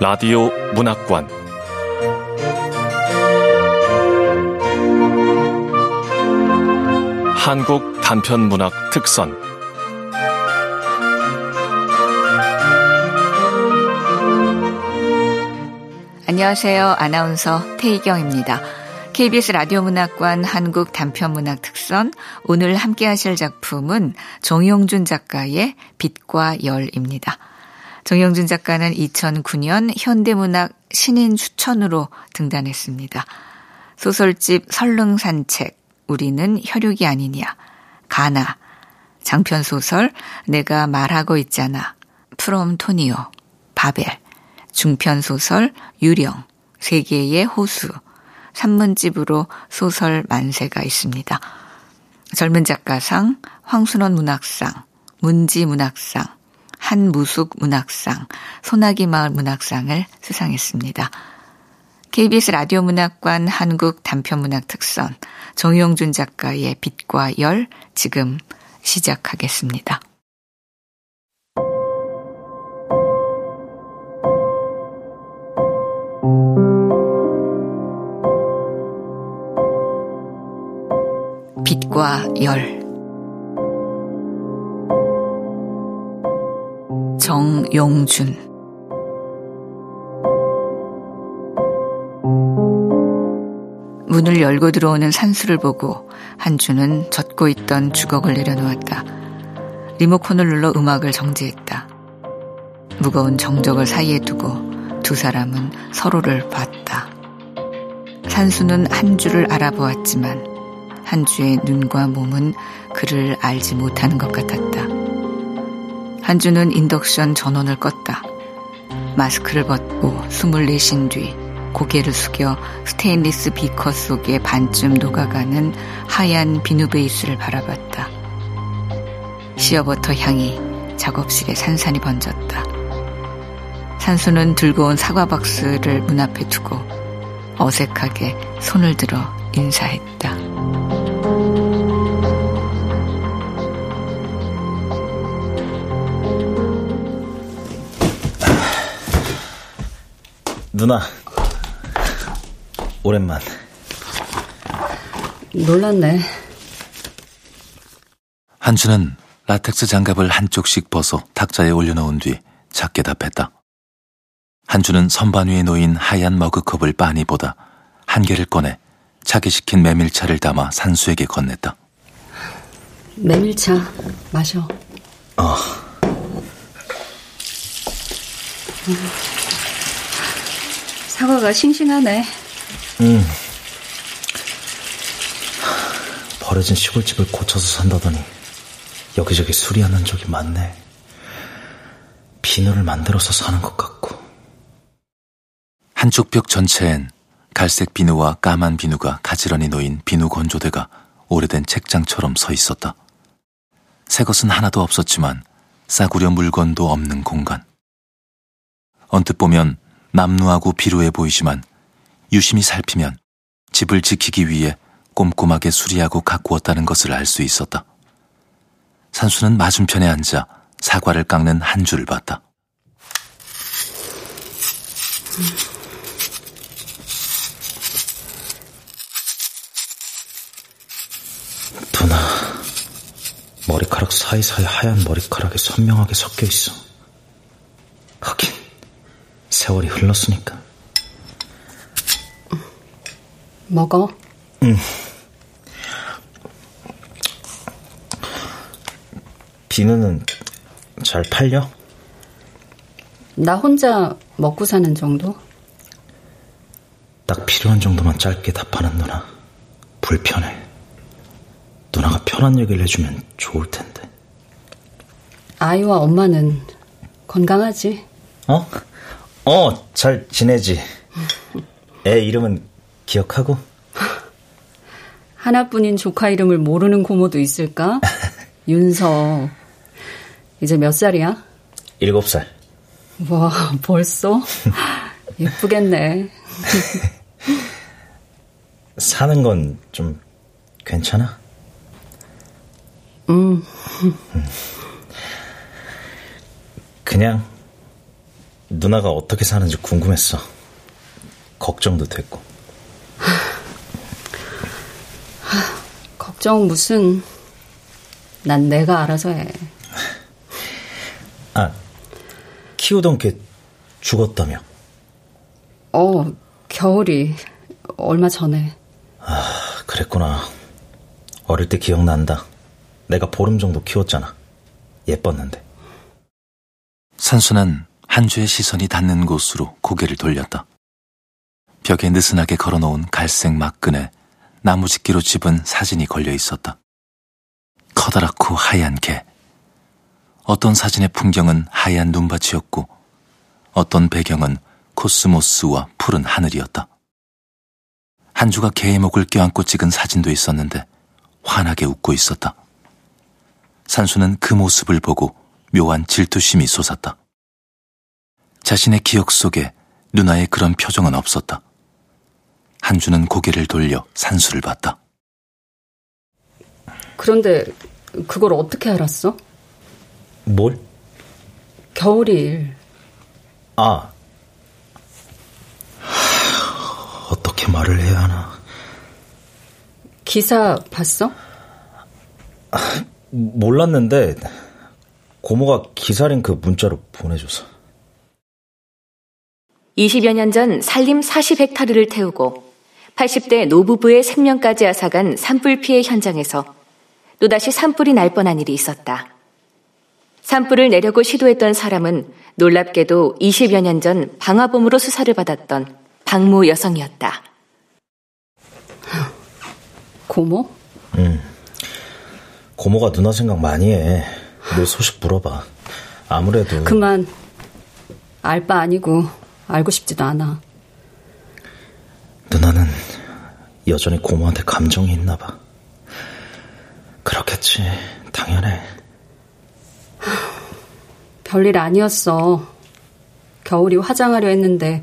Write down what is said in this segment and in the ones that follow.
라디오 문학관. 한국 단편 문학 특선 안녕하세요. 아나운서 태희경입니다. KBS 라디오 문학관 한국 단편 문학 특선 오늘 함께 하실 작품은 정용준 작가의 빛과 열입니다. 정영준 작가는 2009년 현대문학 신인 추천으로 등단했습니다. 소설집 설릉산책, 우리는 혈육이 아니냐, 가나, 장편소설 내가 말하고 있잖아, 프롬 토니오, 바벨, 중편소설 유령, 세계의 호수, 산문집으로 소설 만세가 있습니다. 젊은 작가상, 황순원 문학상, 문지 문학상, 한무숙 문학상, 소나기 마을 문학상을 수상했습니다. KBS 라디오 문학관 한국 단편문학 특선 정용준 작가의 빛과 열 지금 시작하겠습니다. 빛과 열 정용준 문을 열고 들어오는 산수를 보고 한주는 젖고 있던 주걱을 내려놓았다. 리모컨을 눌러 음악을 정지했다. 무거운 정적을 사이에 두고 두 사람은 서로를 봤다. 산수는 한주를 알아보았지만 한 주의 눈과 몸은 그를 알지 못하는 것 같았다. 한 주는 인덕션 전원을 껐다. 마스크를 벗고 숨을 내쉰 뒤 고개를 숙여 스테인리스 비커 속에 반쯤 녹아가는 하얀 비누 베이스를 바라봤다. 시어버터 향이 작업실에 산산이 번졌다. 산수는 들고 온 사과 박스를 문 앞에 두고 어색하게 손을 들어 인사했다. 누나, 오랜만. 놀랐네. 한주는 라텍스 장갑을 한쪽씩 벗어 탁자에 올려놓은 뒤 작게 답했다. 한주는 선반 위에 놓인 하얀 머그컵을 빤히 보다 한 개를 꺼내 차게 식힌 메밀차를 담아 산수에게 건넸다. 메밀차 마셔. 어. 음. 사과가 싱싱하네. 음. 버려진 시골집을 고쳐서 산다더니 여기저기 수리하는 적이 많네. 비누를 만들어서 사는 것 같고. 한쪽 벽 전체엔 갈색 비누와 까만 비누가 가지런히 놓인 비누 건조대가 오래된 책장처럼 서 있었다. 새 것은 하나도 없었지만 싸구려 물건도 없는 공간. 언뜻 보면 남루하고 비루해 보이지만 유심히 살피면 집을 지키기 위해 꼼꼼하게 수리하고 가꾸었다는 것을 알 수 있었다. 산수는 맞은편에 앉아 사과를 깎는 한 줄을 봤다. 누나, 머리카락 사이사이 하얀 머리카락이 선명하게 섞여 있어. 하긴, 세월이 흘렀으니까. 먹어. 응. 비누는 잘 팔려? 나 혼자 먹고 사는 정도? 딱 필요한 정도만 짧게 답하는 누나. 불편해. 누나가 편한 얘기를 해주면 좋을 텐데. 아이와 엄마는 건강하지? 어? 어, 잘 지내지. 애 이름은 기억하고? 하나뿐인 조카 이름을 모르는 고모도 있을까? 윤서. 이제 몇 살이야? 일곱 살. 와, 벌써? 예쁘겠네. 사는 건 좀 괜찮아? 음. 그냥 누나가 어떻게 사는지 궁금했어. 걱정도 됐고. 걱정 무슨. 난 내가 알아서 해. 아, 키우던 개 죽었다며? 어, 겨울이 얼마 전에. 아, 그랬구나. 어릴 때 기억난다. 내가 보름 정도 키웠잖아. 예뻤는데. 산수는 한주의 시선이 닿는 곳으로 고개를 돌렸다. 벽에 느슨하게 걸어놓은 갈색 막근에 나무집기로 집은 사진이 걸려 있었다. 커다랗고 하얀 개. 어떤 사진의 풍경은 하얀 눈밭이었고 어떤 배경은 코스모스와 푸른 하늘이었다. 한주가 개의 목을 껴안고 찍은 사진도 있었는데 환하게 웃고 있었다. 산수는 그 모습을 보고 묘한 질투심이 솟았다. 자신의 기억 속에 누나의 그런 표정은 없었다. 한주는 고개를 돌려 산수를 봤다. 그런데 그걸 어떻게 알았어? 뭘? 겨울이 아. 어떻게 말을 해야 하나. 기사 봤어? 몰랐는데 고모가 기사린 그 문자로 보내줘서. 20여 년 전 산림 40헥타르를 태우고 80대 노부부의 생명까지 앗아간 산불 피해 현장에서 또다시 산불이 날 뻔한 일이 있었다. 산불을 내려고 시도했던 사람은 놀랍게도 20여 년 전 방화범으로 수사를 받았던 박모 여성이었다. 고모? 응. 고모가 누나 생각 많이 해. 늘 소식 물어봐. 아무래도. 그만. 알 바 아니고 알고 싶지도 않아. 누나는 여전히 고모한테 감정이 있나 봐. 그렇겠지. 당연해. 별일 아니었어. 겨울이 화장하려 했는데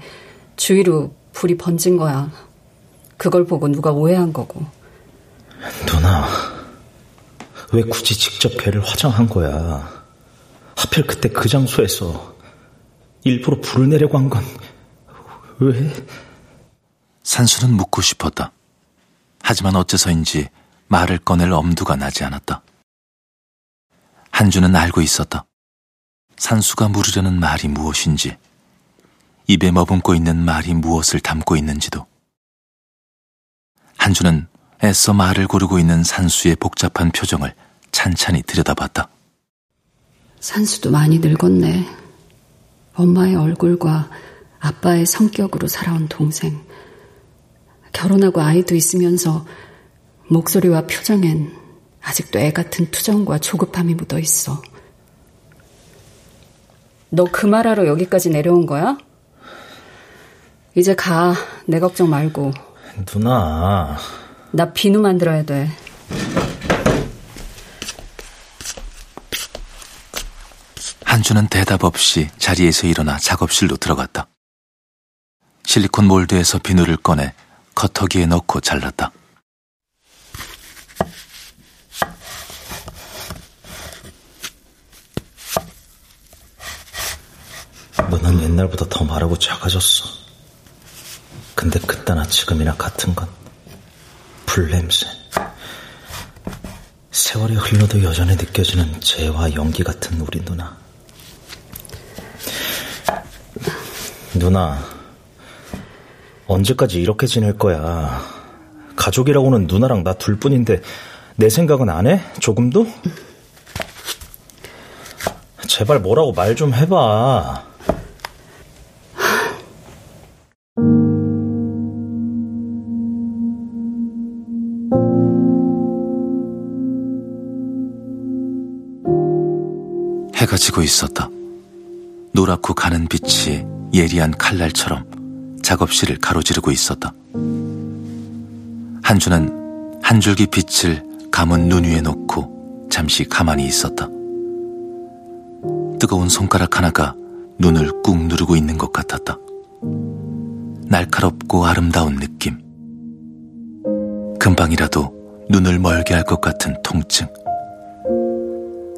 주위로 불이 번진 거야. 그걸 보고 누가 오해한 거고. 누나, 왜 굳이 직접 걔를 화장한 거야? 하필 그때 그 장소에서 일부러 불을 내려고 한 건 왜? 산수는 묻고 싶었다. 하지만 어째서인지 말을 꺼낼 엄두가 나지 않았다. 한주는 알고 있었다. 산수가 물으려는 말이 무엇인지, 입에 머금고 있는 말이 무엇을 담고 있는지도. 한주는 애써 말을 고르고 있는 산수의 복잡한 표정을 찬찬히 들여다봤다. 산수도 많이 늙었네. 엄마의 얼굴과 아빠의 성격으로 살아온 동생. 결혼하고 아이도 있으면서 목소리와 표정엔 아직도 애 같은 투정과 조급함이 묻어 있어. 너 그 말하러 여기까지 내려온 거야? 이제 가. 내 걱정 말고. 누나. 나 비누 만들어야 돼. 한주는 대답 없이 자리에서 일어나 작업실로 들어갔다. 실리콘 몰드에서 비누를 꺼내 커터기에 넣고 잘랐다. 너는 옛날보다 더 마르고 작아졌어. 근데 그때나 지금이나 같은 건 불냄새. 세월이 흘러도 여전히 느껴지는 재와 연기 같은 우리 누나. 누나, 언제까지 이렇게 지낼 거야? 가족이라고는 누나랑 나 둘뿐인데 내 생각은 안 해? 조금도? 제발 뭐라고 말 좀 해봐. 해가 지고 있었다. 노랗고 가는 빛이 예리한 칼날처럼 작업실을 가로지르고 있었다. 한주는 한 줄기 빛을 감은 눈 위에 놓고 잠시 가만히 있었다. 뜨거운 손가락 하나가 눈을 꾹 누르고 있는 것 같았다. 날카롭고 아름다운 느낌. 금방이라도 눈을 멀게 할 것 같은 통증.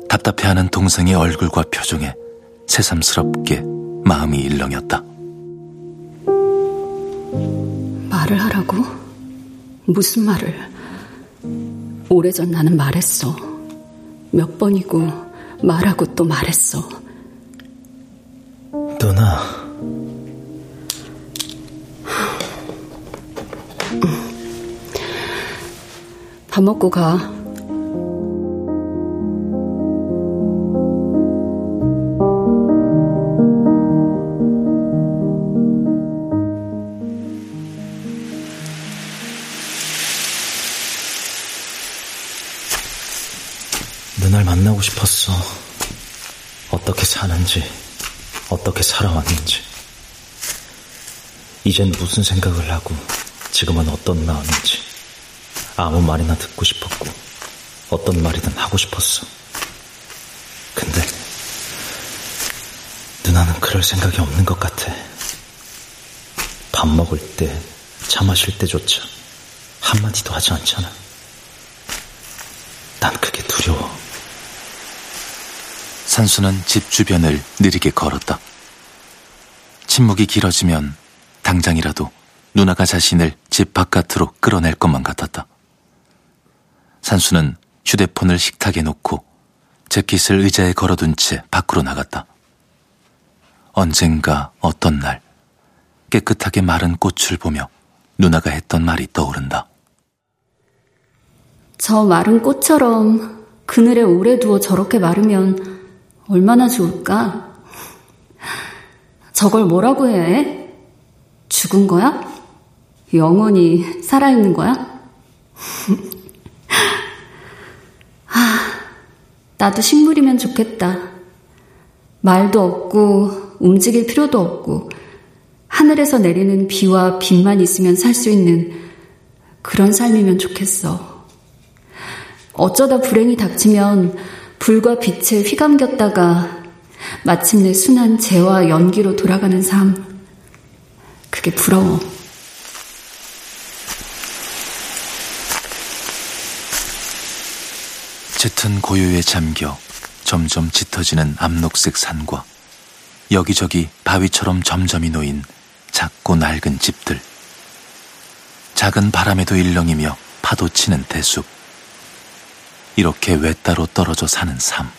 답답해하는 동생의 얼굴과 표정에 새삼스럽게 마음이 일렁였다. 말을 하라고? 무슨 말을? 오래전 나는 말했어. 몇 번이고 말하고 또 말했어. 누나. 밥 먹고 가. 누날 만나고 싶었어. 어떻게 사는지, 어떻게 살아왔는지. 이젠 무슨 생각을 하고, 지금은 어떤 마음인지. 아무 말이나 듣고 싶었고, 어떤 말이든 하고 싶었어. 근데, 누나는 그럴 생각이 없는 것 같아. 밥 먹을 때, 차 마실 때조차 한마디도 하지 않잖아. 난 그게 두려워. 산수는 집 주변을 느리게 걸었다. 침묵이 길어지면 당장이라도 누나가 자신을 집 바깥으로 끌어낼 것만 같았다. 산수는 휴대폰을 식탁에 놓고 재킷을 의자에 걸어둔 채 밖으로 나갔다. 언젠가 어떤 날 깨끗하게 마른 꽃을 보며 누나가 했던 말이 떠오른다. 저 마른 꽃처럼 그늘에 오래 두어 저렇게 마르면 얼마나 좋을까? 저걸 뭐라고 해야 해? 죽은 거야? 영원히 살아있는 거야? 아, 나도 식물이면 좋겠다. 말도 없고, 움직일 필요도 없고, 하늘에서 내리는 비와 빛만 있으면 살 수 있는 그런 삶이면 좋겠어. 어쩌다 불행이 닥치면 불과 빛에 휘감겼다가 마침내 순한 재와 연기로 돌아가는 삶. 그게 부러워. 짙은 고요에 잠겨 점점 짙어지는 암록색 산과 여기저기 바위처럼 점점이 놓인 작고 낡은 집들. 작은 바람에도 일렁이며 파도치는 대숲. 이렇게 외따로 떨어져 사는 삶.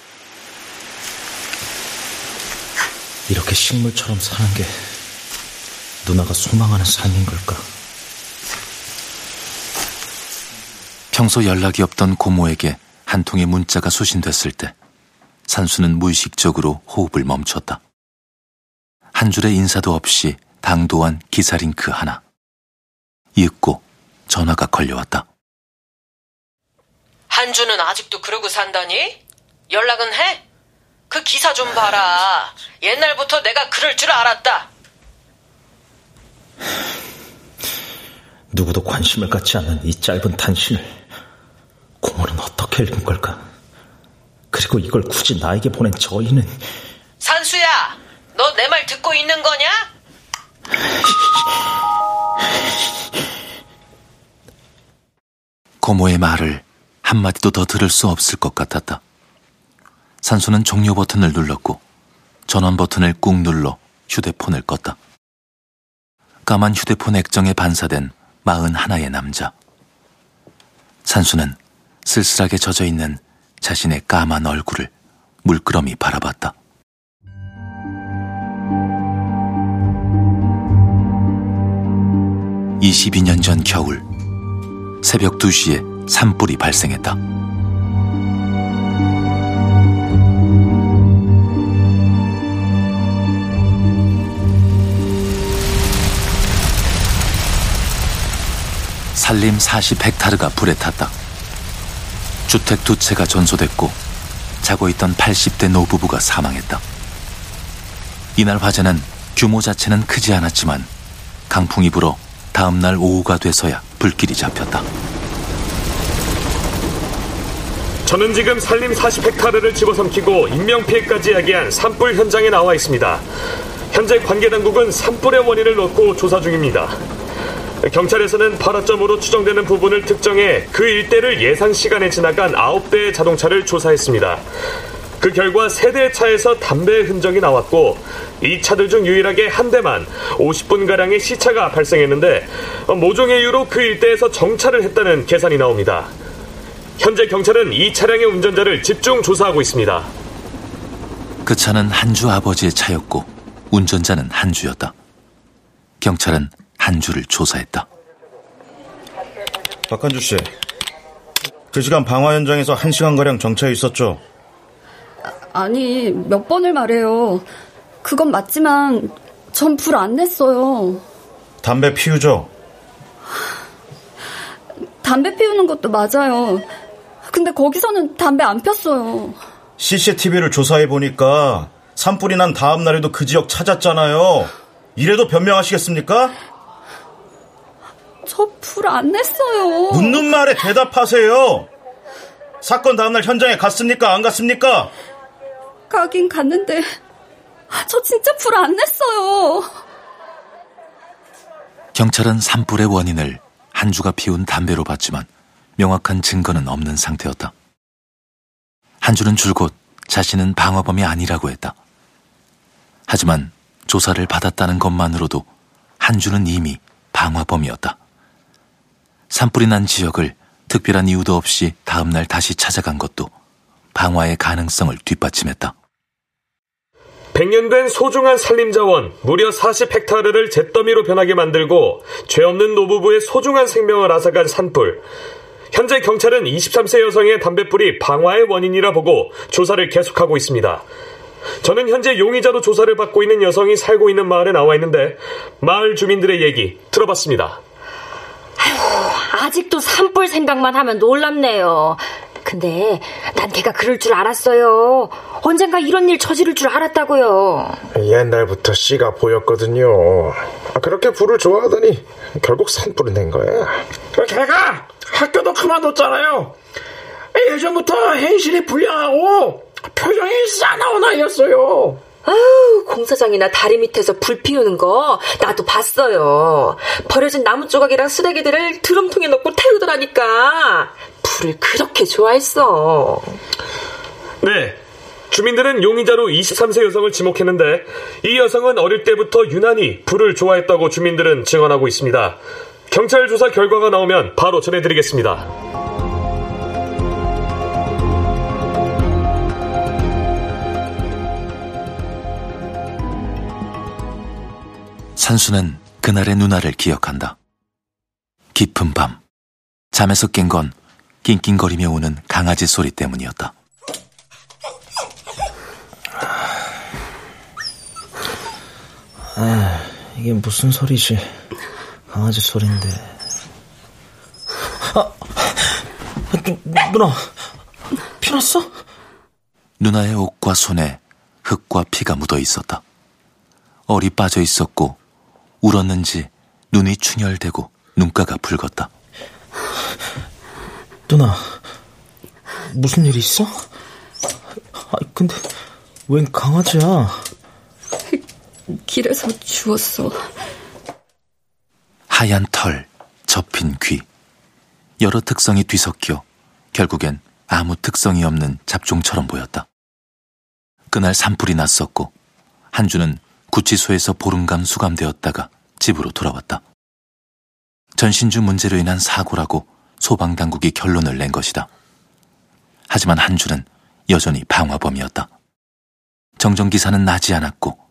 이렇게 식물처럼 사는 게 누나가 소망하는 삶인 걸까? 평소 연락이 없던 고모에게 한 통의 문자가 수신됐을 때 산수는 무의식적으로 호흡을 멈췄다. 한 줄의 인사도 없이 당도한 기사링크 하나. 읽고 전화가 걸려왔다. 한주는 아직도 그러고 산다니? 연락은 해? 그 기사 좀 봐라. 옛날부터 내가 그럴 줄 알았다. 누구도 관심을 갖지 않는 이 짧은 단신을 고모는 어떻게 읽은 걸까? 그리고 이걸 굳이 나에게 보낸 저희는 산수야, 너 내 말 듣고 있는 거냐? 고모의 말을 한마디도 더 들을 수 없을 것 같았다. 산수는 종료 버튼을 눌렀고 전원 버튼을 꾹 눌러 휴대폰을 껐다. 까만 휴대폰 액정에 반사된 마흔 하나의 남자. 산수는 쓸쓸하게 젖어 있는 자신의 까만 얼굴을 물끄러미 바라봤다. (22년) 전 겨울 새벽 2시에 산불이 발생했다. 산림 40헥타르가 불에 탔다. 주택 두 채가 전소됐고 자고 있던 80대 노부부가 사망했다. 이날 화재는 규모 자체는 크지 않았지만 강풍이 불어 다음날 오후가 돼서야 불길이 잡혔다. 저는 지금 산림 40헥타르를 집어삼키고 인명피해까지 야기한 산불 현장에 나와 있습니다. 현재 관계당국은 산불의 원인을 놓고 조사 중입니다. 경찰에서는 발화점으로 추정되는 부분을 특정해 그 일대를 예상 시간에 지나간 9대의 자동차를 조사했습니다. 그 결과 세대 차에서 담배 흔적이 나왔고 이 차들 중 유일하게 한 대만 50분가량의 시차가 발생했는데 모종의 이유로 그 일대에서 정차를 했다는 계산이 나옵니다. 현재 경찰은 이 차량의 운전자를 집중 조사하고 있습니다. 그 차는 한주 아버지의 차였고 운전자는 한주였다. 경찰은 한주를 조사했다. 박한주 씨, 그 시간 방화 현장에서 한 시간 가량 정차해 있었죠? 아니, 몇 번을 말해요. 그건 맞지만 전 불 안 냈어요. 담배 피우죠? 담배 피우는 것도 맞아요. 근데 거기서는 담배 안 폈어요. CCTV를 조사해 보니까 산불이 난 다음 날에도 그 지역 찾았잖아요. 이래도 변명하시겠습니까? 저 불 안 냈어요. 묻는 말에 대답하세요. 사건 다음날 현장에 갔습니까? 안 갔습니까? 가긴 갔는데 저 진짜 불 안 냈어요. 경찰은 산불의 원인을 한 주가 피운 담배로 봤지만 명확한 증거는 없는 상태였다. 한주는 줄곧 자신은 방화범이 아니라고 했다. 하지만 조사를 받았다는 것만으로도 한주는 이미 방화범이었다. 산불이 난 지역을 특별한 이유도 없이 다음날 다시 찾아간 것도 방화의 가능성을 뒷받침했다. 100년 된 소중한 산림자원 무려 40헥타르를 잿더미로 변하게 만들고 죄 없는 노부부의 소중한 생명을 앗아간 산불. 현재 경찰은 23세 여성의 담배불이 방화의 원인이라 보고 조사를 계속하고 있습니다. 저는 현재 용의자로 조사를 받고 있는 여성이 살고 있는 마을에 나와 있는데 마을 주민들의 얘기 들어봤습니다. 아휴, 아직도 산불 생각만 하면 놀랍네요. 근데 난 걔가 그럴 줄 알았어요. 언젠가 이런 일 저지를 줄 알았다고요. 옛날부터 씨가 보였거든요. 아, 그렇게 불을 좋아하더니 결국 산불을 낸 거야. 걔가 학교도 그만뒀잖아요. 예전부터 행실이 불량하고 표정이 싸나운 아이였어요. 아우, 공사장이나 다리 밑에서 불 피우는 거 나도 봤어요. 버려진 나무 조각이랑 쓰레기들을 드럼통에 넣고 태우더라니까. 불을 그렇게 좋아했어. 네. 주민들은 용의자로 23세 여성을 지목했는데 이 여성은 어릴 때부터 유난히 불을 좋아했다고 주민들은 증언하고 있습니다. 경찰 조사 결과가 나오면 바로 전해드리겠습니다. 산수는 그날의 누나를 기억한다. 깊은 밤, 잠에서 깬 건 낑낑거리며 우는 강아지 소리 때문이었다. 아, 이게 무슨 소리지? 강아지 소리인데. 아, 누, 누나, 피 났어? 누나의 옷과 손에 흙과 피가 묻어 있었다. 얼이 빠져 있었고 울었는지 눈이 충혈되고 눈가가 붉었다. 누나, 무슨 일 있어? 아, 근데 웬 강아지야? 길에서 주웠어. 하얀 털, 접힌 귀, 여러 특성이 뒤섞여 결국엔 아무 특성이 없는 잡종처럼 보였다. 그날 산불이 났었고 한 주는 구치소에서 보름간 수감되었다가 집으로 돌아왔다. 전신주 문제로 인한 사고라고 소방당국이 결론을 낸 것이다. 하지만 한주는 여전히 방화범이었다. 정정기사는 나지 않았고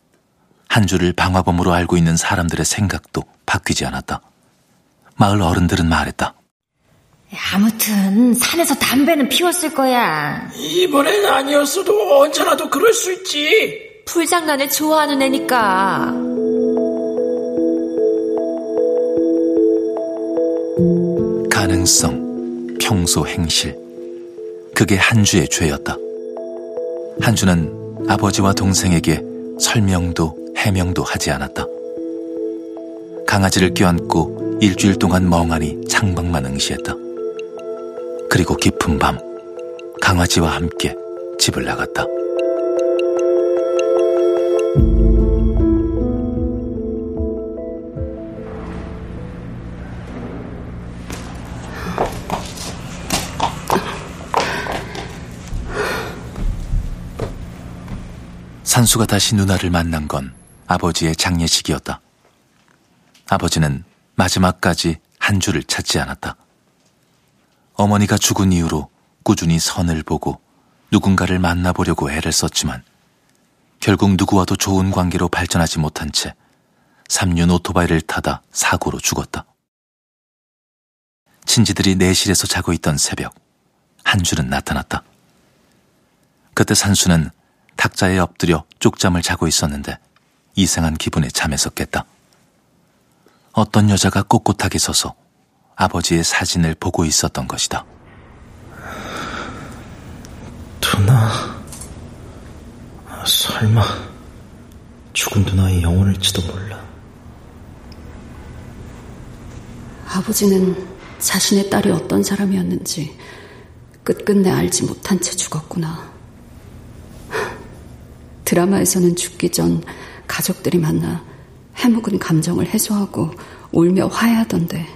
한 주를 방화범으로 알고 있는 사람들의 생각도 바뀌지 않았다. 마을 어른들은 말했다. 아무튼 산에서 담배는 피웠을 거야. 이번엔 아니었어도 언제라도 그럴 수 있지. 불장난을 좋아하는 애니까. 가능성, 평소 행실. 그게 한주의 죄였다. 한주는 아버지와 동생에게 설명도 해명도 하지 않았다. 강아지를 껴안고 일주일 동안 멍하니 창밖만 응시했다. 그리고 깊은 밤, 강아지와 함께 집을 나갔다. 산수가 다시 누나를 만난 건 아버지의 장례식이었다. 아버지는 마지막까지 한 줄을 찾지 않았다. 어머니가 죽은 이후로 꾸준히 선을 보고 누군가를 만나보려고 애를 썼지만 결국 누구와도 좋은 관계로 발전하지 못한 채 삼륜 오토바이를 타다 사고로 죽었다. 친지들이 내실에서 자고 있던 새벽, 한 줄은 나타났다. 그때 산수는 탁자에 엎드려 쪽잠을 자고 있었는데 이상한 기분에 잠에서 깼다. 어떤 여자가 꼿꼿하게 서서 아버지의 사진을 보고 있었던 것이다. 누나, 설마 죽은 누나의 영혼일지도 몰라. 아버지는 자신의 딸이 어떤 사람이었는지 끝끝내 알지 못한 채 죽었구나. 드라마에서는 죽기 전 가족들이 만나 해묵은 감정을 해소하고 울며 화해하던데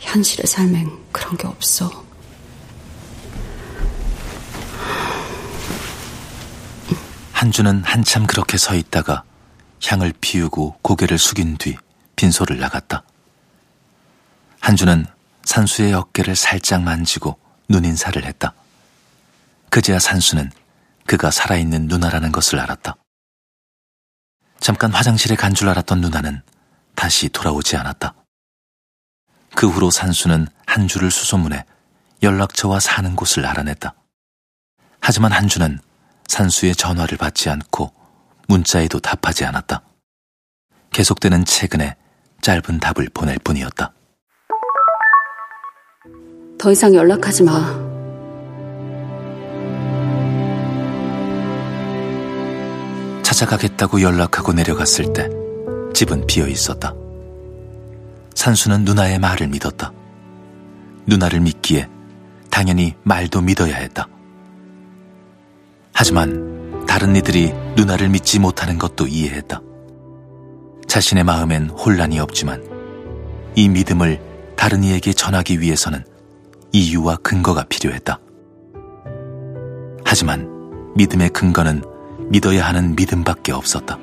현실의 삶엔 그런 게 없어. 한주는 한참 그렇게 서 있다가 향을 피우고 고개를 숙인 뒤 빈소를 나갔다. 한주는 산수의 어깨를 살짝 만지고 눈인사를 했다. 그제야 산수는 그가 살아있는 누나라는 것을 알았다. 잠깐 화장실에 간 줄 알았던 누나는 다시 돌아오지 않았다. 그 후로 산수는 한 주를 수소문해 연락처와 사는 곳을 알아냈다. 하지만 한 주는 산수의 전화를 받지 않고 문자에도 답하지 않았다. 계속되는 최근에 짧은 답을 보낼 뿐이었다. 더 이상 연락하지 마. 찾아가겠다고 연락하고 내려갔을 때 집은 비어 있었다. 산수는 누나의 말을 믿었다. 누나를 믿기에 당연히 말도 믿어야 했다. 하지만 다른 이들이 누나를 믿지 못하는 것도 이해했다. 자신의 마음엔 혼란이 없지만 이 믿음을 다른 이에게 전하기 위해서는 이유와 근거가 필요했다. 하지만 믿음의 근거는 믿어야 하는 믿음밖에 없었다.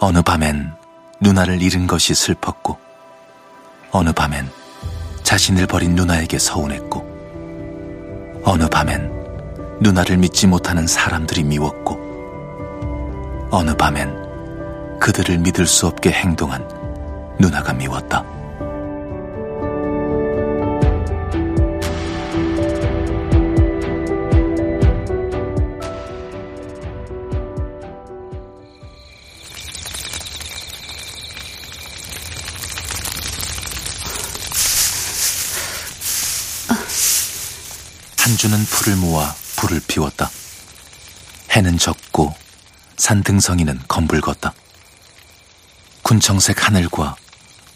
어느 밤엔 누나를 잃은 것이 슬펐고, 어느 밤엔 자신을 버린 누나에게 서운했고, 어느 밤엔 누나를 믿지 못하는 사람들이 미웠고, 어느 밤엔 그들을 믿을 수 없게 행동한 누나가 미웠다. 한주는 풀을 모아 불을 피웠다. 해는 졌고 산 등성이는 검붉었다. 군청색 하늘과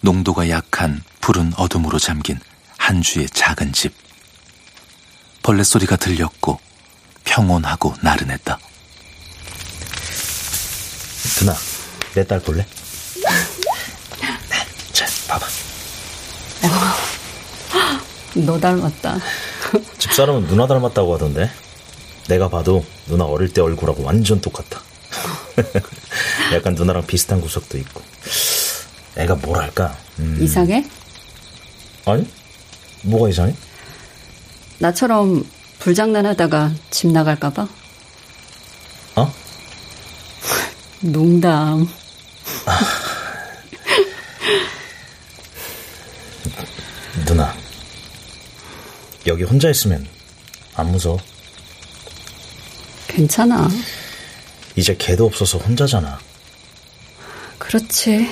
농도가 약한 푸른 어둠으로 잠긴 한 주의 작은 집. 벌레 소리가 들렸고 평온하고 나른했다. 누나, 내 딸 볼래? 자, 봐봐. 너 닮았다. 집사람은 누나 닮았다고 하던데. 내가 봐도 누나 어릴 때 얼굴하고 완전 똑같다. 약간 누나랑 비슷한 구석도 있고. 애가 뭐랄까. 음... 이상해? 아니, 뭐가 이상해? 나처럼 불장난하다가 집 나갈까봐? 어? 농담. 누나, 여기 혼자 있으면 안 무서워. 괜찮아. 이제 개도 없어서 혼자잖아. 그렇지.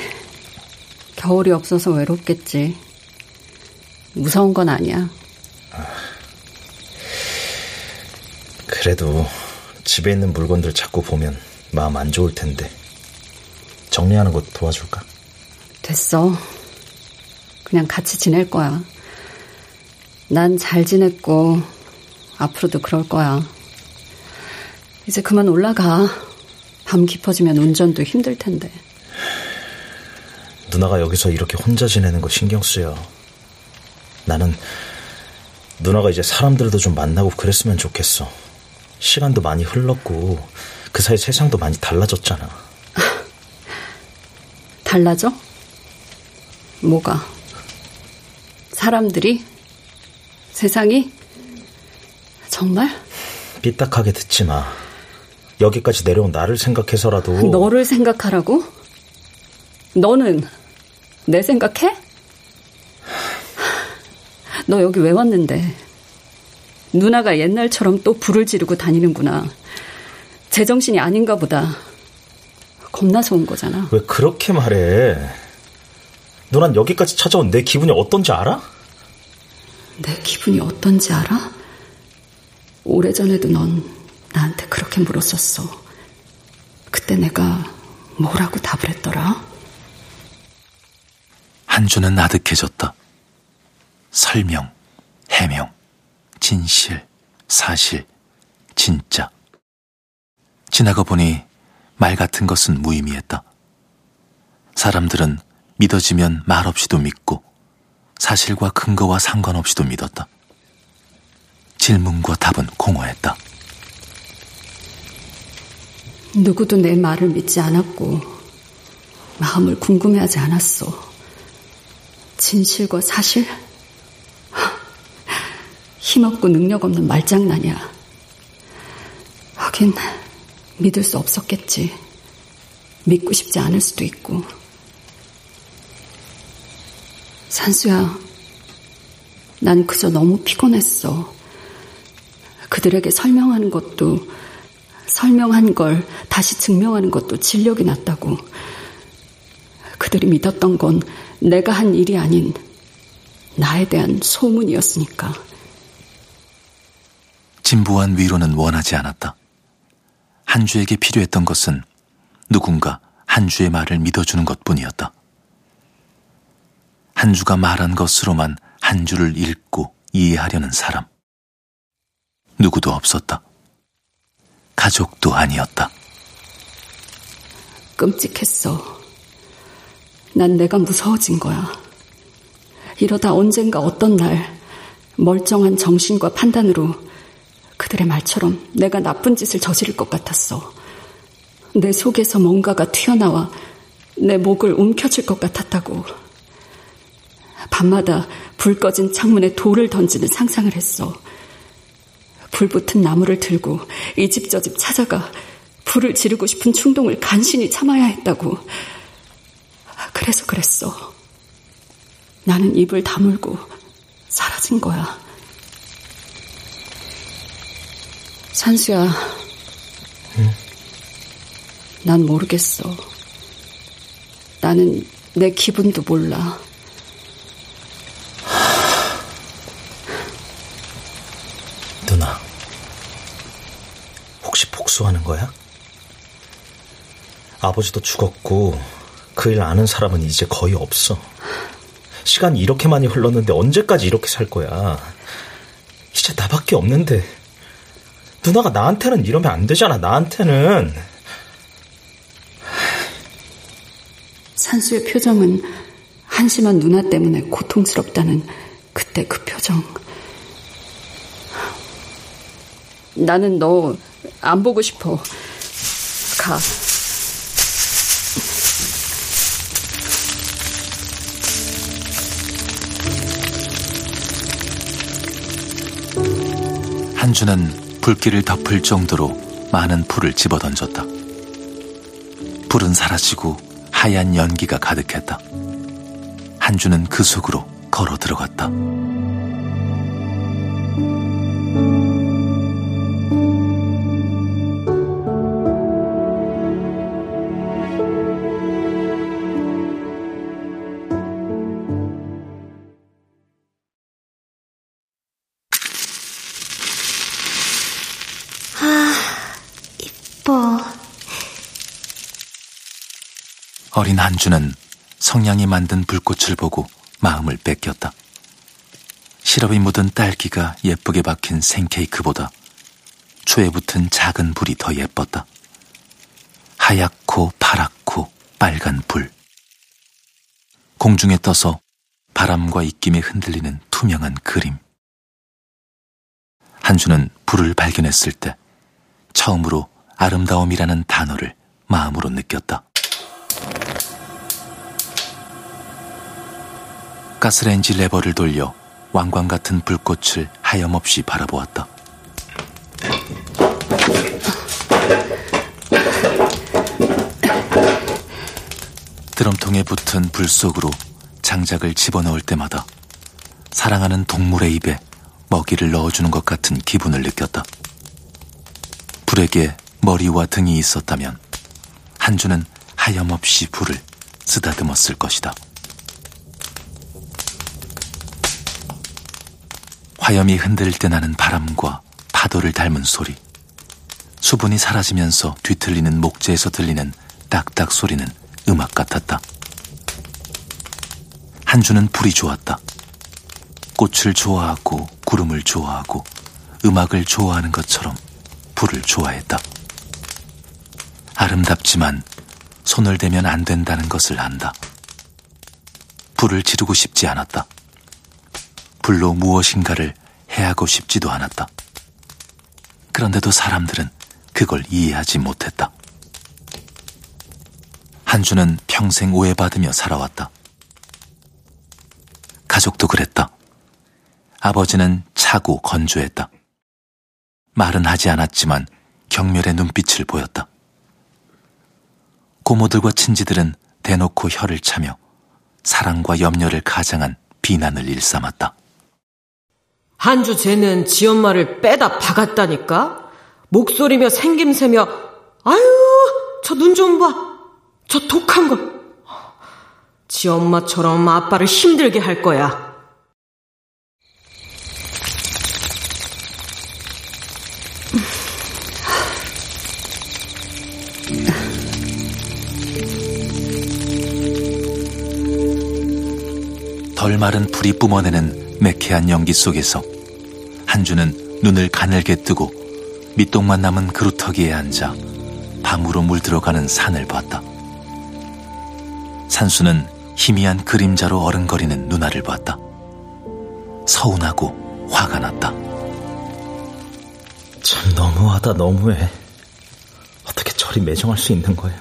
겨울이 없어서 외롭겠지. 무서운 건 아니야. 그래도 집에 있는 물건들 자꾸 보면 마음 안 좋을 텐데. 정리하는 것 도와줄까? 됐어. 그냥 같이 지낼 거야. 난 잘 지냈고, 앞으로도 그럴 거야. 이제 그만 올라가. 밤 깊어지면 운전도 힘들 텐데. 누나가 여기서 이렇게 혼자 지내는 거 신경 쓰여. 나는 누나가 이제 사람들도 좀 만나고 그랬으면 좋겠어. 시간도 많이 흘렀고 그 사이 세상도 많이 달라졌잖아. 달라져? 뭐가? 사람들이? 세상이? 정말? 삐딱하게 듣지 마. 여기까지 내려온 나를 생각해서라도. 너를 생각하라고? 너는 내 생각해? 너 여기 왜 왔는데? 누나가 옛날처럼 또 불을 지르고 다니는구나. 제정신이 아닌가 보다. 겁나서 온 거잖아. 왜 그렇게 말해? 누난 여기까지 찾아온 내 기분이 어떤지 알아? 내 기분이 어떤지 알아? 오래전에도 넌 나한테 그렇게 물었었어. 그때 내가 뭐라고 답을 했더라? 한주는 아득해졌다. 설명, 해명, 진실, 사실, 진짜. 지나가 보니 말 같은 것은 무의미했다. 사람들은 믿어지면 말없이도 믿고 사실과 근거와 상관없이도 믿었다. 질문과 답은 공허했다. 누구도 내 말을 믿지 않았고 마음을 궁금해하지 않았어. 진실과 사실? 힘없고 능력 없는 말장난이야. 하긴 믿을 수 없었겠지. 믿고 싶지 않을 수도 있고. 산수야, 난 그저 너무 피곤했어. 그들에게 설명하는 것도, 설명한 걸 다시 증명하는 것도 진력이 났다고. 그들이 믿었던 건 내가 한 일이 아닌 나에 대한 소문이었으니까. 진부한 위로는 원하지 않았다. 한주에게 필요했던 것은 누군가 한주의 말을 믿어주는 것 뿐이었다. 한 주가 말한 것으로만 한 주를 읽고 이해하려는 사람. 누구도 없었다. 가족도 아니었다. 끔찍했어. 난 내가 무서워진 거야. 이러다 언젠가 어떤 날 멀쩡한 정신과 판단으로 그들의 말처럼 내가 나쁜 짓을 저지를 것 같았어. 내 속에서 뭔가가 튀어나와 내 목을 움켜쥘 것 같았다고. 밤마다 불 꺼진 창문에 돌을 던지는 상상을 했어. 불 붙은 나무를 들고 이 집저집 찾아가 불을 지르고 싶은 충동을 간신히 참아야 했다고. 그래서 그랬어. 나는 입을 다물고 사라진 거야. 산수야. 응? 난 모르겠어. 나는 내 기분도 몰라. 누나, 혹시 복수하는 거야? 아버지도 죽었고 그 일 아는 사람은 이제 거의 없어. 시간이 이렇게 많이 흘렀는데 언제까지 이렇게 살 거야? 이제 나밖에 없는데 누나가 나한테는 이러면 안 되잖아. 나한테는. 산수의 표정은 한심한 누나 때문에 고통스럽다는 그때 그 표정. 나는 너 안 보고 싶어. 가. 한주는 불길을 덮을 정도로 많은 불을 집어던졌다. 불은 사라지고 하얀 연기가 가득했다. 한주는 그 속으로 걸어 들어갔다. 어린 한주는 성냥이 만든 불꽃을 보고 마음을 뺏겼다. 시럽이 묻은 딸기가 예쁘게 박힌 생케이크보다 초에 붙은 작은 불이 더 예뻤다. 하얗고 파랗고 빨간 불. 공중에 떠서 바람과 입김에 흔들리는 투명한 그림. 한주는 불을 발견했을 때 처음으로 아름다움이라는 단어를 마음으로 느꼈다. 가스레인지 레버를 돌려 왕관 같은 불꽃을 하염없이 바라보았다. 드럼통에 붙은 불 속으로 장작을 집어넣을 때마다 사랑하는 동물의 입에 먹이를 넣어주는 것 같은 기분을 느꼈다. 불에게 머리와 등이 있었다면 한주는 하염없이 불을 쓰다듬었을 것이다. 화염이 흔들릴 때 나는 바람과 파도를 닮은 소리. 수분이 사라지면서 뒤틀리는 목재에서 들리는 딱딱 소리는 음악 같았다. 한주는 불이 좋았다. 꽃을 좋아하고 구름을 좋아하고 음악을 좋아하는 것처럼 불을 좋아했다. 아름답지만 손을 대면 안 된다는 것을 안다. 불을 지르고 싶지 않았다. 불로 무엇인가를 해하고 싶지도 않았다. 그런데도 사람들은 그걸 이해하지 못했다. 한주는 평생 오해받으며 살아왔다. 가족도 그랬다. 아버지는 차고 건조했다. 말은 하지 않았지만 경멸의 눈빛을 보였다. 고모들과 친지들은 대놓고 혀를 차며 사랑과 염려를 가장한 비난을 일삼았다. 한 주 쟤는 지 엄마를 빼다 박았다니까? 목소리며 생김새며, 아유, 저 눈 좀 봐. 저 독한 거. 지 엄마처럼 아빠를 힘들게 할 거야. 덜 마른 불이 뿜어내는 매캐한 연기 속에서 한주는 눈을 가늘게 뜨고 밑동만 남은 그루터기에 앉아 밤으로 물들어가는 산을 봤다. 산수는 희미한 그림자로 어른거리는 누나를 봤다. 서운하고 화가 났다. 참 너무하다 너무해. 어떻게 저리 매정할 수 있는 거야.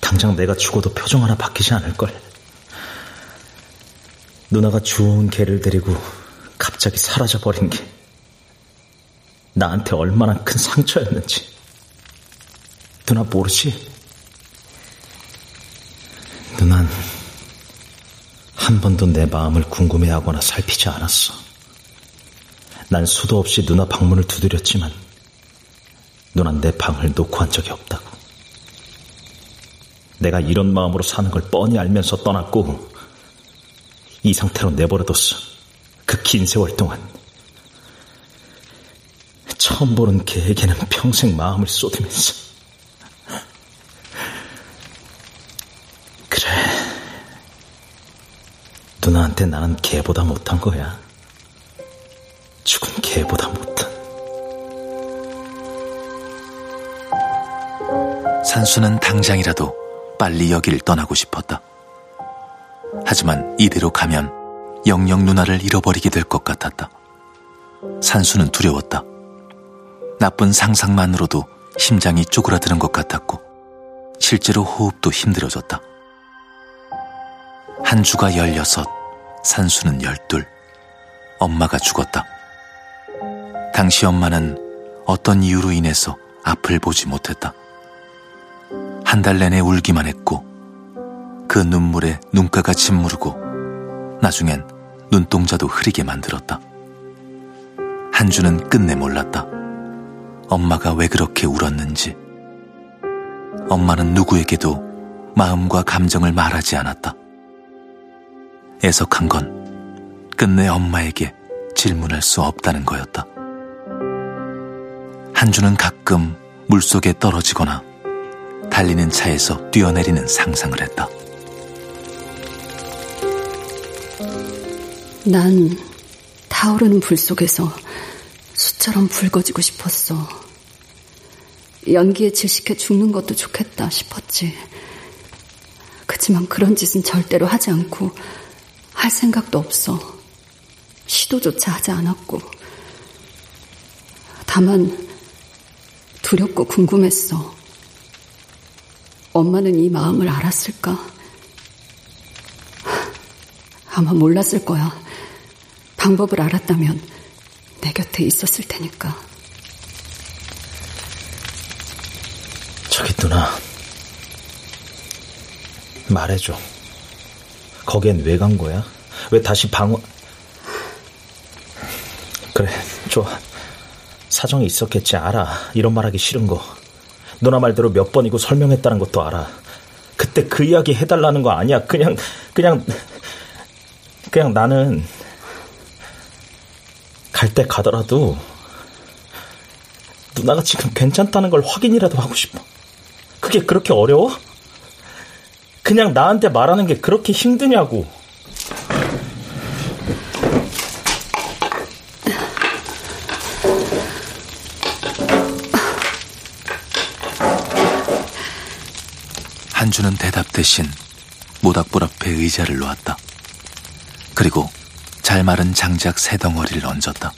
당장 내가 죽어도 표정 하나 바뀌지 않을걸. 누나가 좋은 개를 데리고 갑자기 사라져버린 게 나한테 얼마나 큰 상처였는지. 누나 모르지? 누난 한 번도 내 마음을 궁금해하거나 살피지 않았어. 난 수도 없이 누나 방문을 두드렸지만 누난 내 방을 놓고 한 적이 없다고. 내가 이런 마음으로 사는 걸 뻔히 알면서 떠났고 이 상태로 내버려뒀어. 그 긴 세월 동안. 처음 보는 개에게는 평생 마음을 쏟으면서. 그래. 누나한테 나는 개보다 못한 거야. 죽은 개보다 못한. 산수는 당장이라도 빨리 여기를 떠나고 싶었다. 하지만 이대로 가면 영영 누나를 잃어버리게 될 것 같았다. 산수는 두려웠다. 나쁜 상상만으로도 심장이 쪼그라드는 것 같았고, 실제로 호흡도 힘들어졌다. 한 주가 열여섯, 산수는 열둘. 엄마가 죽었다. 당시 엄마는 어떤 이유로 인해서 앞을 보지 못했다. 한 달 내내 울기만 했고, 그 눈물에 눈가가 짓무르고 나중엔 눈동자도 흐리게 만들었다. 한주는 끝내 몰랐다. 엄마가 왜 그렇게 울었는지. 엄마는 누구에게도 마음과 감정을 말하지 않았다. 애석한 건 끝내 엄마에게 질문할 수 없다는 거였다. 한주는 가끔 물속에 떨어지거나 달리는 차에서 뛰어내리는 상상을 했다. 난 타오르는 불 속에서 숯처럼 붉어지고 싶었어. 연기에 질식해 죽는 것도 좋겠다 싶었지. 그치만 그런 짓은 절대로 하지 않고 할 생각도 없어. 시도조차 하지 않았고. 다만 두렵고 궁금했어. 엄마는 이 마음을 알았을까? 아마 몰랐을 거야. 방법을 알았다면 내 곁에 있었을 테니까. 저기 누나, 말해줘. 거기엔 왜간 거야? 왜 다시 방어... 그래, 좋아. 사정이 있었겠지, 알아. 이런 말하기 싫은 거. 누나 말대로 몇 번이고 설명했다는 것도 알아. 그때 그 이야기 해달라는 거 아니야. 그냥, 그냥, 그냥 나는 갈 때 가더라도 누나가 지금 괜찮다는 걸 확인이라도 하고 싶어. 그게 그렇게 어려워? 그냥 나한테 말하는 게 그렇게 힘드냐고. 한주는 대답 대신 모닥불 앞에 의자를 놓았다. 그리고 잘 마른 장작 세 덩어리를 얹었다.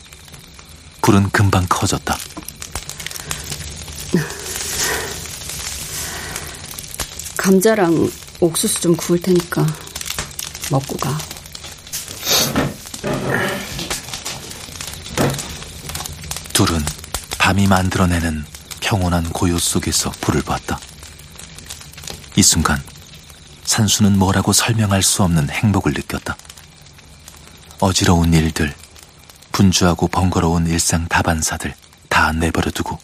불은 금방 커졌다. 감자랑 옥수수 좀 구울 테니까 먹고 가. 둘은 밤이 만들어내는 평온한 고요 속에서 불을 봤다. 이 순간 산수는 뭐라고 설명할 수 없는 행복을 느꼈다. 어지러운 일들, 분주하고 번거로운 일상 다반사들 다 내버려 두고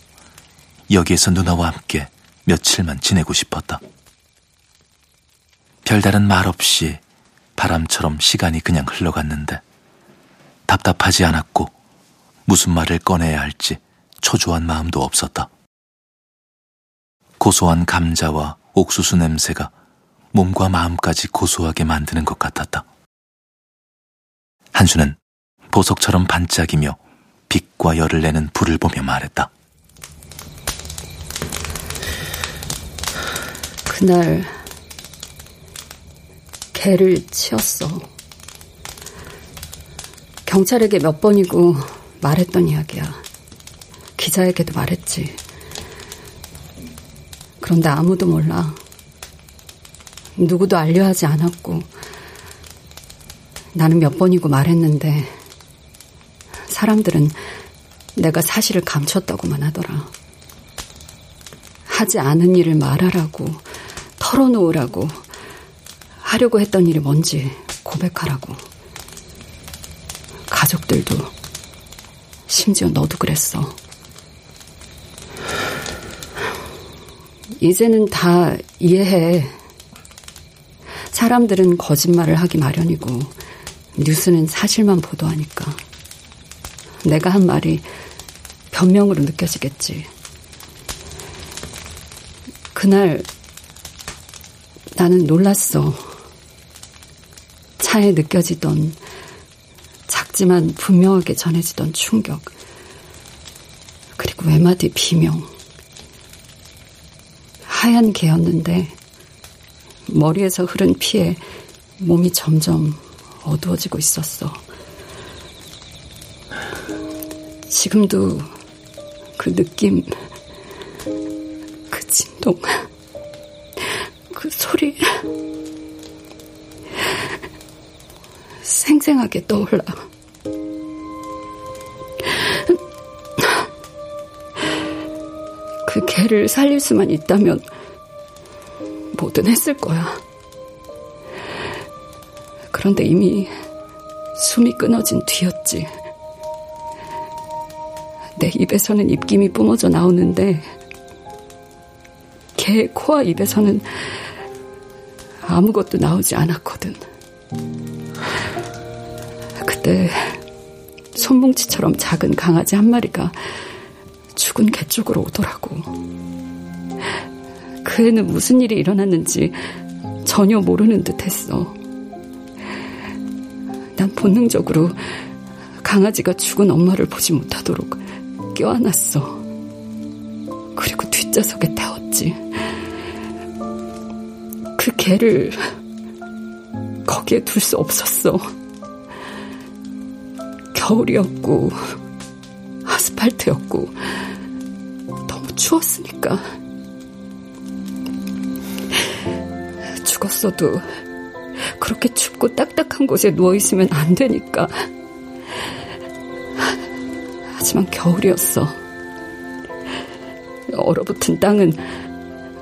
여기에서 누나와 함께 며칠만 지내고 싶었다. 별다른 말 없이 바람처럼 시간이 그냥 흘러갔는데 답답하지 않았고 무슨 말을 꺼내야 할지 초조한 마음도 없었다. 고소한 감자와 옥수수 냄새가 몸과 마음까지 고소하게 만드는 것 같았다. 한수는 보석처럼 반짝이며 빛과 열을 내는 불을 보며 말했다. 그날 개를 치었어. 경찰에게 몇 번이고 말했던 이야기야. 기자에게도 말했지. 그런데 아무도 몰라. 누구도 알려 하지 않았고, 나는 몇 번이고 말했는데, 사람들은 내가 사실을 감췄다고만 하더라. 하지 않은 일을 말하라고, 털어놓으라고, 하려고 했던 일이 뭔지 고백하라고. 가족들도, 심지어 너도 그랬어. 이제는 다 이해해. 사람들은 거짓말을 하기 마련이고, 뉴스는 사실만 보도하니까. 내가 한 말이 변명으로 느껴지겠지. 그날 나는 놀랐어. 차에 느껴지던 작지만 분명하게 전해지던 충격. 그리고 외마디 비명. 하얀 개였는데 머리에서 흐른 피에 몸이 점점 어두워지고 있었어. 지금도 그 느낌, 그 진동, 그 소리 생생하게 떠올라. 그 개를 살릴 수만 있다면 뭐든 했을 거야. 그런데 이미 숨이 끊어진 뒤였지. 내 입에서는 입김이 뿜어져 나오는데 개의 코와 입에서는 아무것도 나오지 않았거든. 그때 손뭉치처럼 작은 강아지 한 마리가 죽은 개 쪽으로 오더라고. 그 애는 무슨 일이 일어났는지 전혀 모르는 듯 했어. 난 본능적으로 강아지가 죽은 엄마를 보지 못하도록 껴안았어. 그리고 뒷좌석에 태웠지. 그 개를 거기에 둘 수 없었어. 겨울이었고, 아스팔트였고, 너무 추웠으니까. 죽었어도 그렇게 춥고 딱딱한 곳에 누워있으면 안 되니까. 하지만 겨울이었어. 얼어붙은 땅은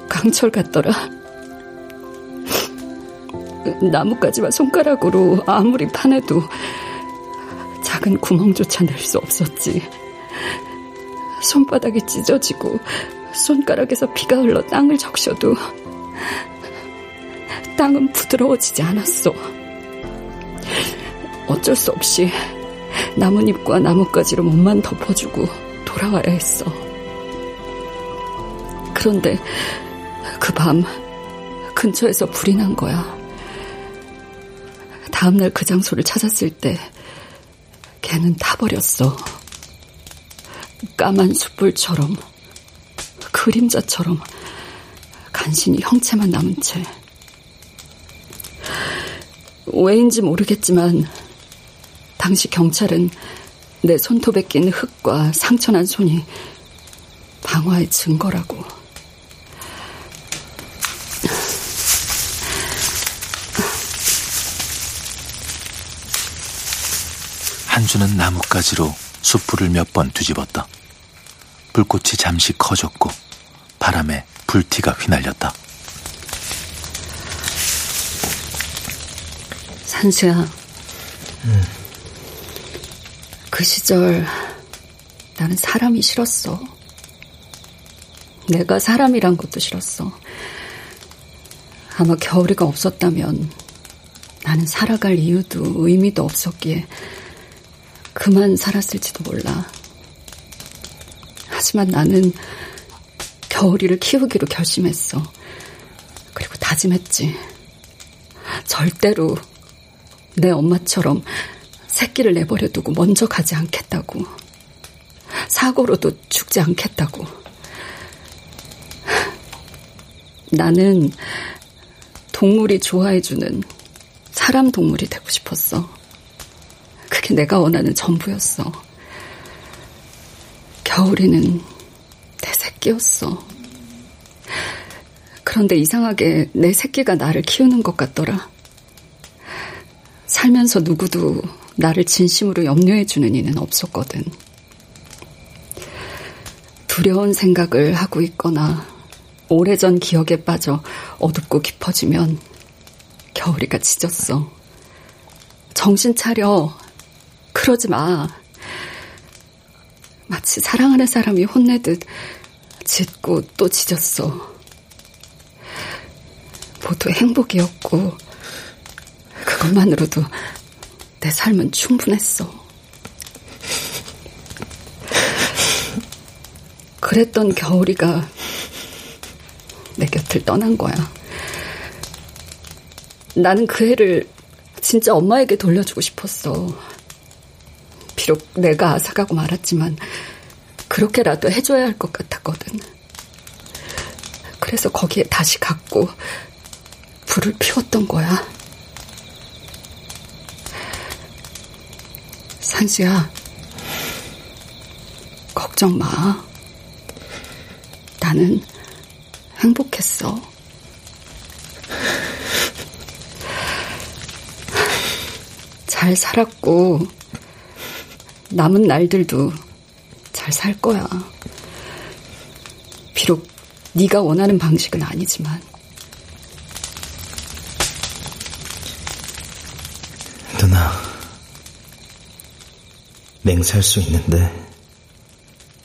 강철 같더라. 나뭇가지와 손가락으로 아무리 파내도 작은 구멍조차 낼 수 없었지. 손바닥이 찢어지고 손가락에서 피가 흘러 땅을 적셔도 땅은 부드러워지지 않았어. 어쩔 수 없이 나뭇잎과 나뭇가지로 몸만 덮어주고 돌아와야 했어. 그런데 그 밤 근처에서 불이 난 거야. 다음날 그 장소를 찾았을 때 걔는 타버렸어. 까만 숯불처럼 그림자처럼 간신히 형체만 남은 채. 왜인지 모르겠지만 당시 경찰은 내 손톱에 낀 흙과 상처난 손이 방화의 증거라고. 한주는 나뭇가지로 숯불을 몇 번 뒤집었다. 불꽃이 잠시 커졌고 바람에 불티가 휘날렸다. 산수야. 음. 그 시절 나는 사람이 싫었어. 내가 사람이란 것도 싫었어. 아마 겨울이가 없었다면 나는 살아갈 이유도 의미도 없었기에 그만 살았을지도 몰라. 하지만 나는 겨울이를 키우기로 결심했어. 그리고 다짐했지. 절대로 내 엄마처럼 새끼를 내버려 두고 먼저 가지 않겠다고. 사고로도 죽지 않겠다고. 나는 동물이 좋아해주는 사람 동물이 되고 싶었어. 그게 내가 원하는 전부였어. 겨울이는 내 새끼였어. 그런데 이상하게 내 새끼가 나를 키우는 것 같더라. 살면서 누구도 나를 진심으로 염려해주는 이는 없었거든. 두려운 생각을 하고 있거나 오래전 기억에 빠져 어둡고 깊어지면 겨울이가 짖었어. 정신 차려. 그러지 마. 마치 사랑하는 사람이 혼내듯 짖고 또 짖었어. 모두 행복이었고, 그것만으로도 내 삶은 충분했어. 그랬던 겨울이가 내 곁을 떠난 거야. 나는 그 애를 진짜 엄마에게 돌려주고 싶었어. 비록 내가 아삭하고 말았지만 그렇게라도 해줘야 할 것 같았거든. 그래서 거기에 다시 갔고 불을 피웠던 거야. 산수야, 걱정 마. 나는 행복했어. 잘 살았고, 남은 날들도 잘 살 거야. 비록 네가 원하는 방식은 아니지만. 누나, 맹세할 수 있는데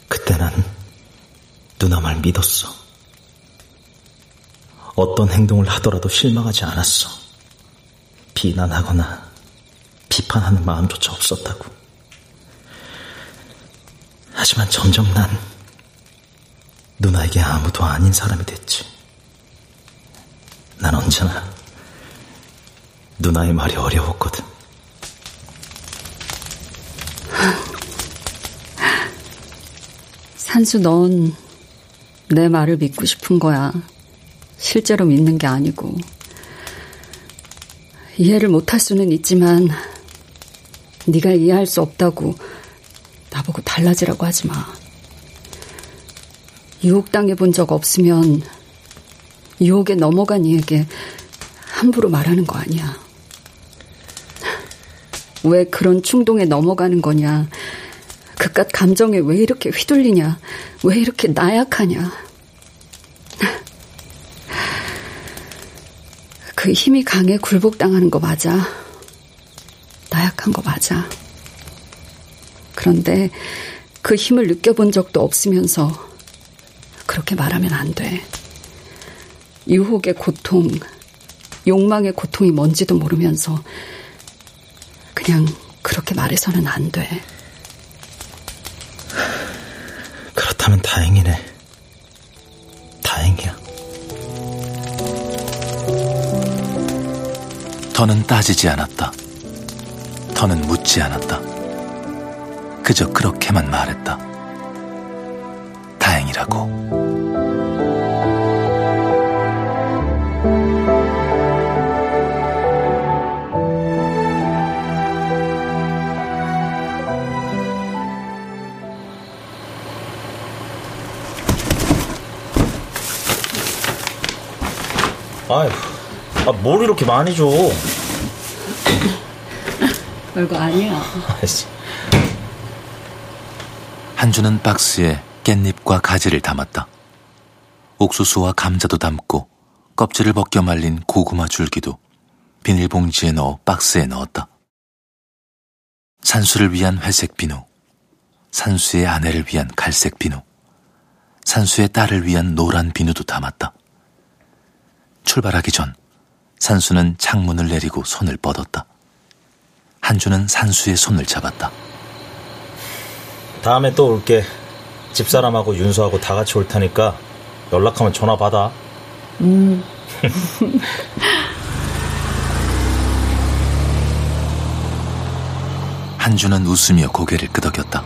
그때 난 누나 말 믿었어. 어떤 행동을 하더라도 실망하지 않았어. 비난하거나 비판하는 마음조차 없었다고. 하지만 점점 난 누나에게 아무도 아닌 사람이 됐지. 난 언제나 누나의 말이 어려웠거든. 산수 넌 내 말을 믿고 싶은 거야. 실제로 믿는 게 아니고. 이해를 못할 수는 있지만 네가 이해할 수 없다고 나보고 달라지라고 하지 마. 유혹당해 본 적 없으면 유혹에 넘어간 이에게 함부로 말하는 거 아니야. 왜 그런 충동에 넘어가는 거냐. 그깟 감정에 왜 이렇게 휘둘리냐. 왜 이렇게 나약하냐. 그 힘이 강해 굴복당하는 거 맞아. 나약한 거 맞아. 그런데 그 힘을 느껴본 적도 없으면서 그렇게 말하면 안 돼. 유혹의 고통, 욕망의 고통이 뭔지도 모르면서 그냥 그렇게 말해서는 안 돼. 그렇다면 다행이네. 다행이야. 더는 따지지 않았다. 더는 묻지 않았다. 그저 그렇게만 말했다. 다행이라고. 아휴, 아, 뭘 이렇게 많이 줘? 별거 아니야. 한주는 박스에 깻잎과 가지를 담았다. 옥수수와 감자도 담고 껍질을 벗겨 말린 고구마 줄기도 비닐봉지에 넣어 박스에 넣었다. 산수를 위한 회색 비누, 산수의 아내를 위한 갈색 비누, 산수의 딸을 위한 노란 비누도 담았다. 출발하기 전 산수는 창문을 내리고 손을 뻗었다. 한주는 산수의 손을 잡았다. 다음에 또 올게. 집사람하고 윤수하고 다 같이 올 테니까 연락하면 전화 받아. 음. 한주는 웃으며 고개를 끄덕였다.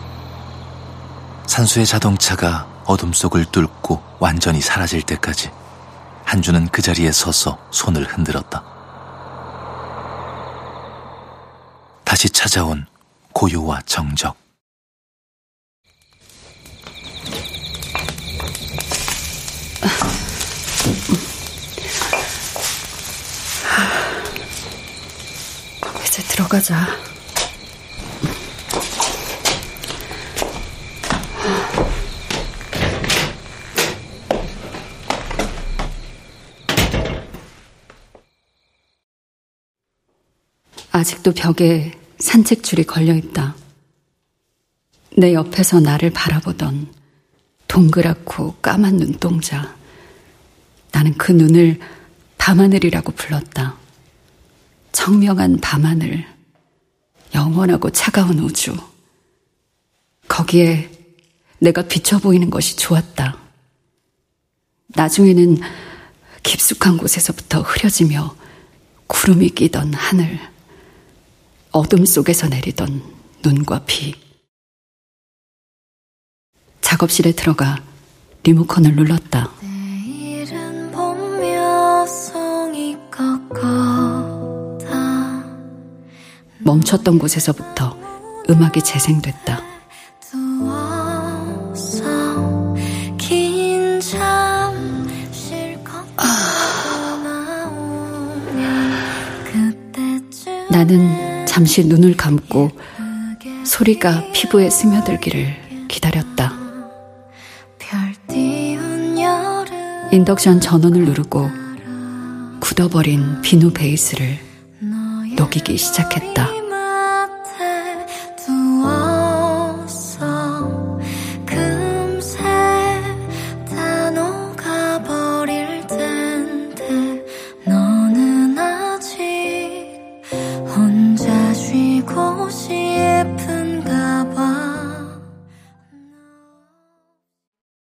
산수의 자동차가 어둠 속을 뚫고 완전히 사라질 때까지 한주는 그 자리에 서서 손을 흔들었다. 다시 찾아온 고요와 정적. 이제 들어가자. 아직도 벽에 산책줄이 걸려 있다. 내 옆에서 나를 바라보던 동그랗고 까만 눈동자. 나는 그 눈을 밤하늘이라고 불렀다. 청명한 밤하늘, 영원하고 차가운 우주. 거기에 내가 비춰 보이는 것이 좋았다. 나중에는 깊숙한 곳에서부터 흐려지며 구름이 끼던 하늘. 어둠 속에서 내리던 눈과 비. 작업실에 들어가 리모컨을 눌렀다. 멈췄던 곳에서부터 음악이 재생됐다. 나는 잠시 눈을 감고 소리가 피부에 스며들기를 기다렸다. 인덕션 전원을 누르고 굳어버린 비누 베이스를 녹이기 시작했다.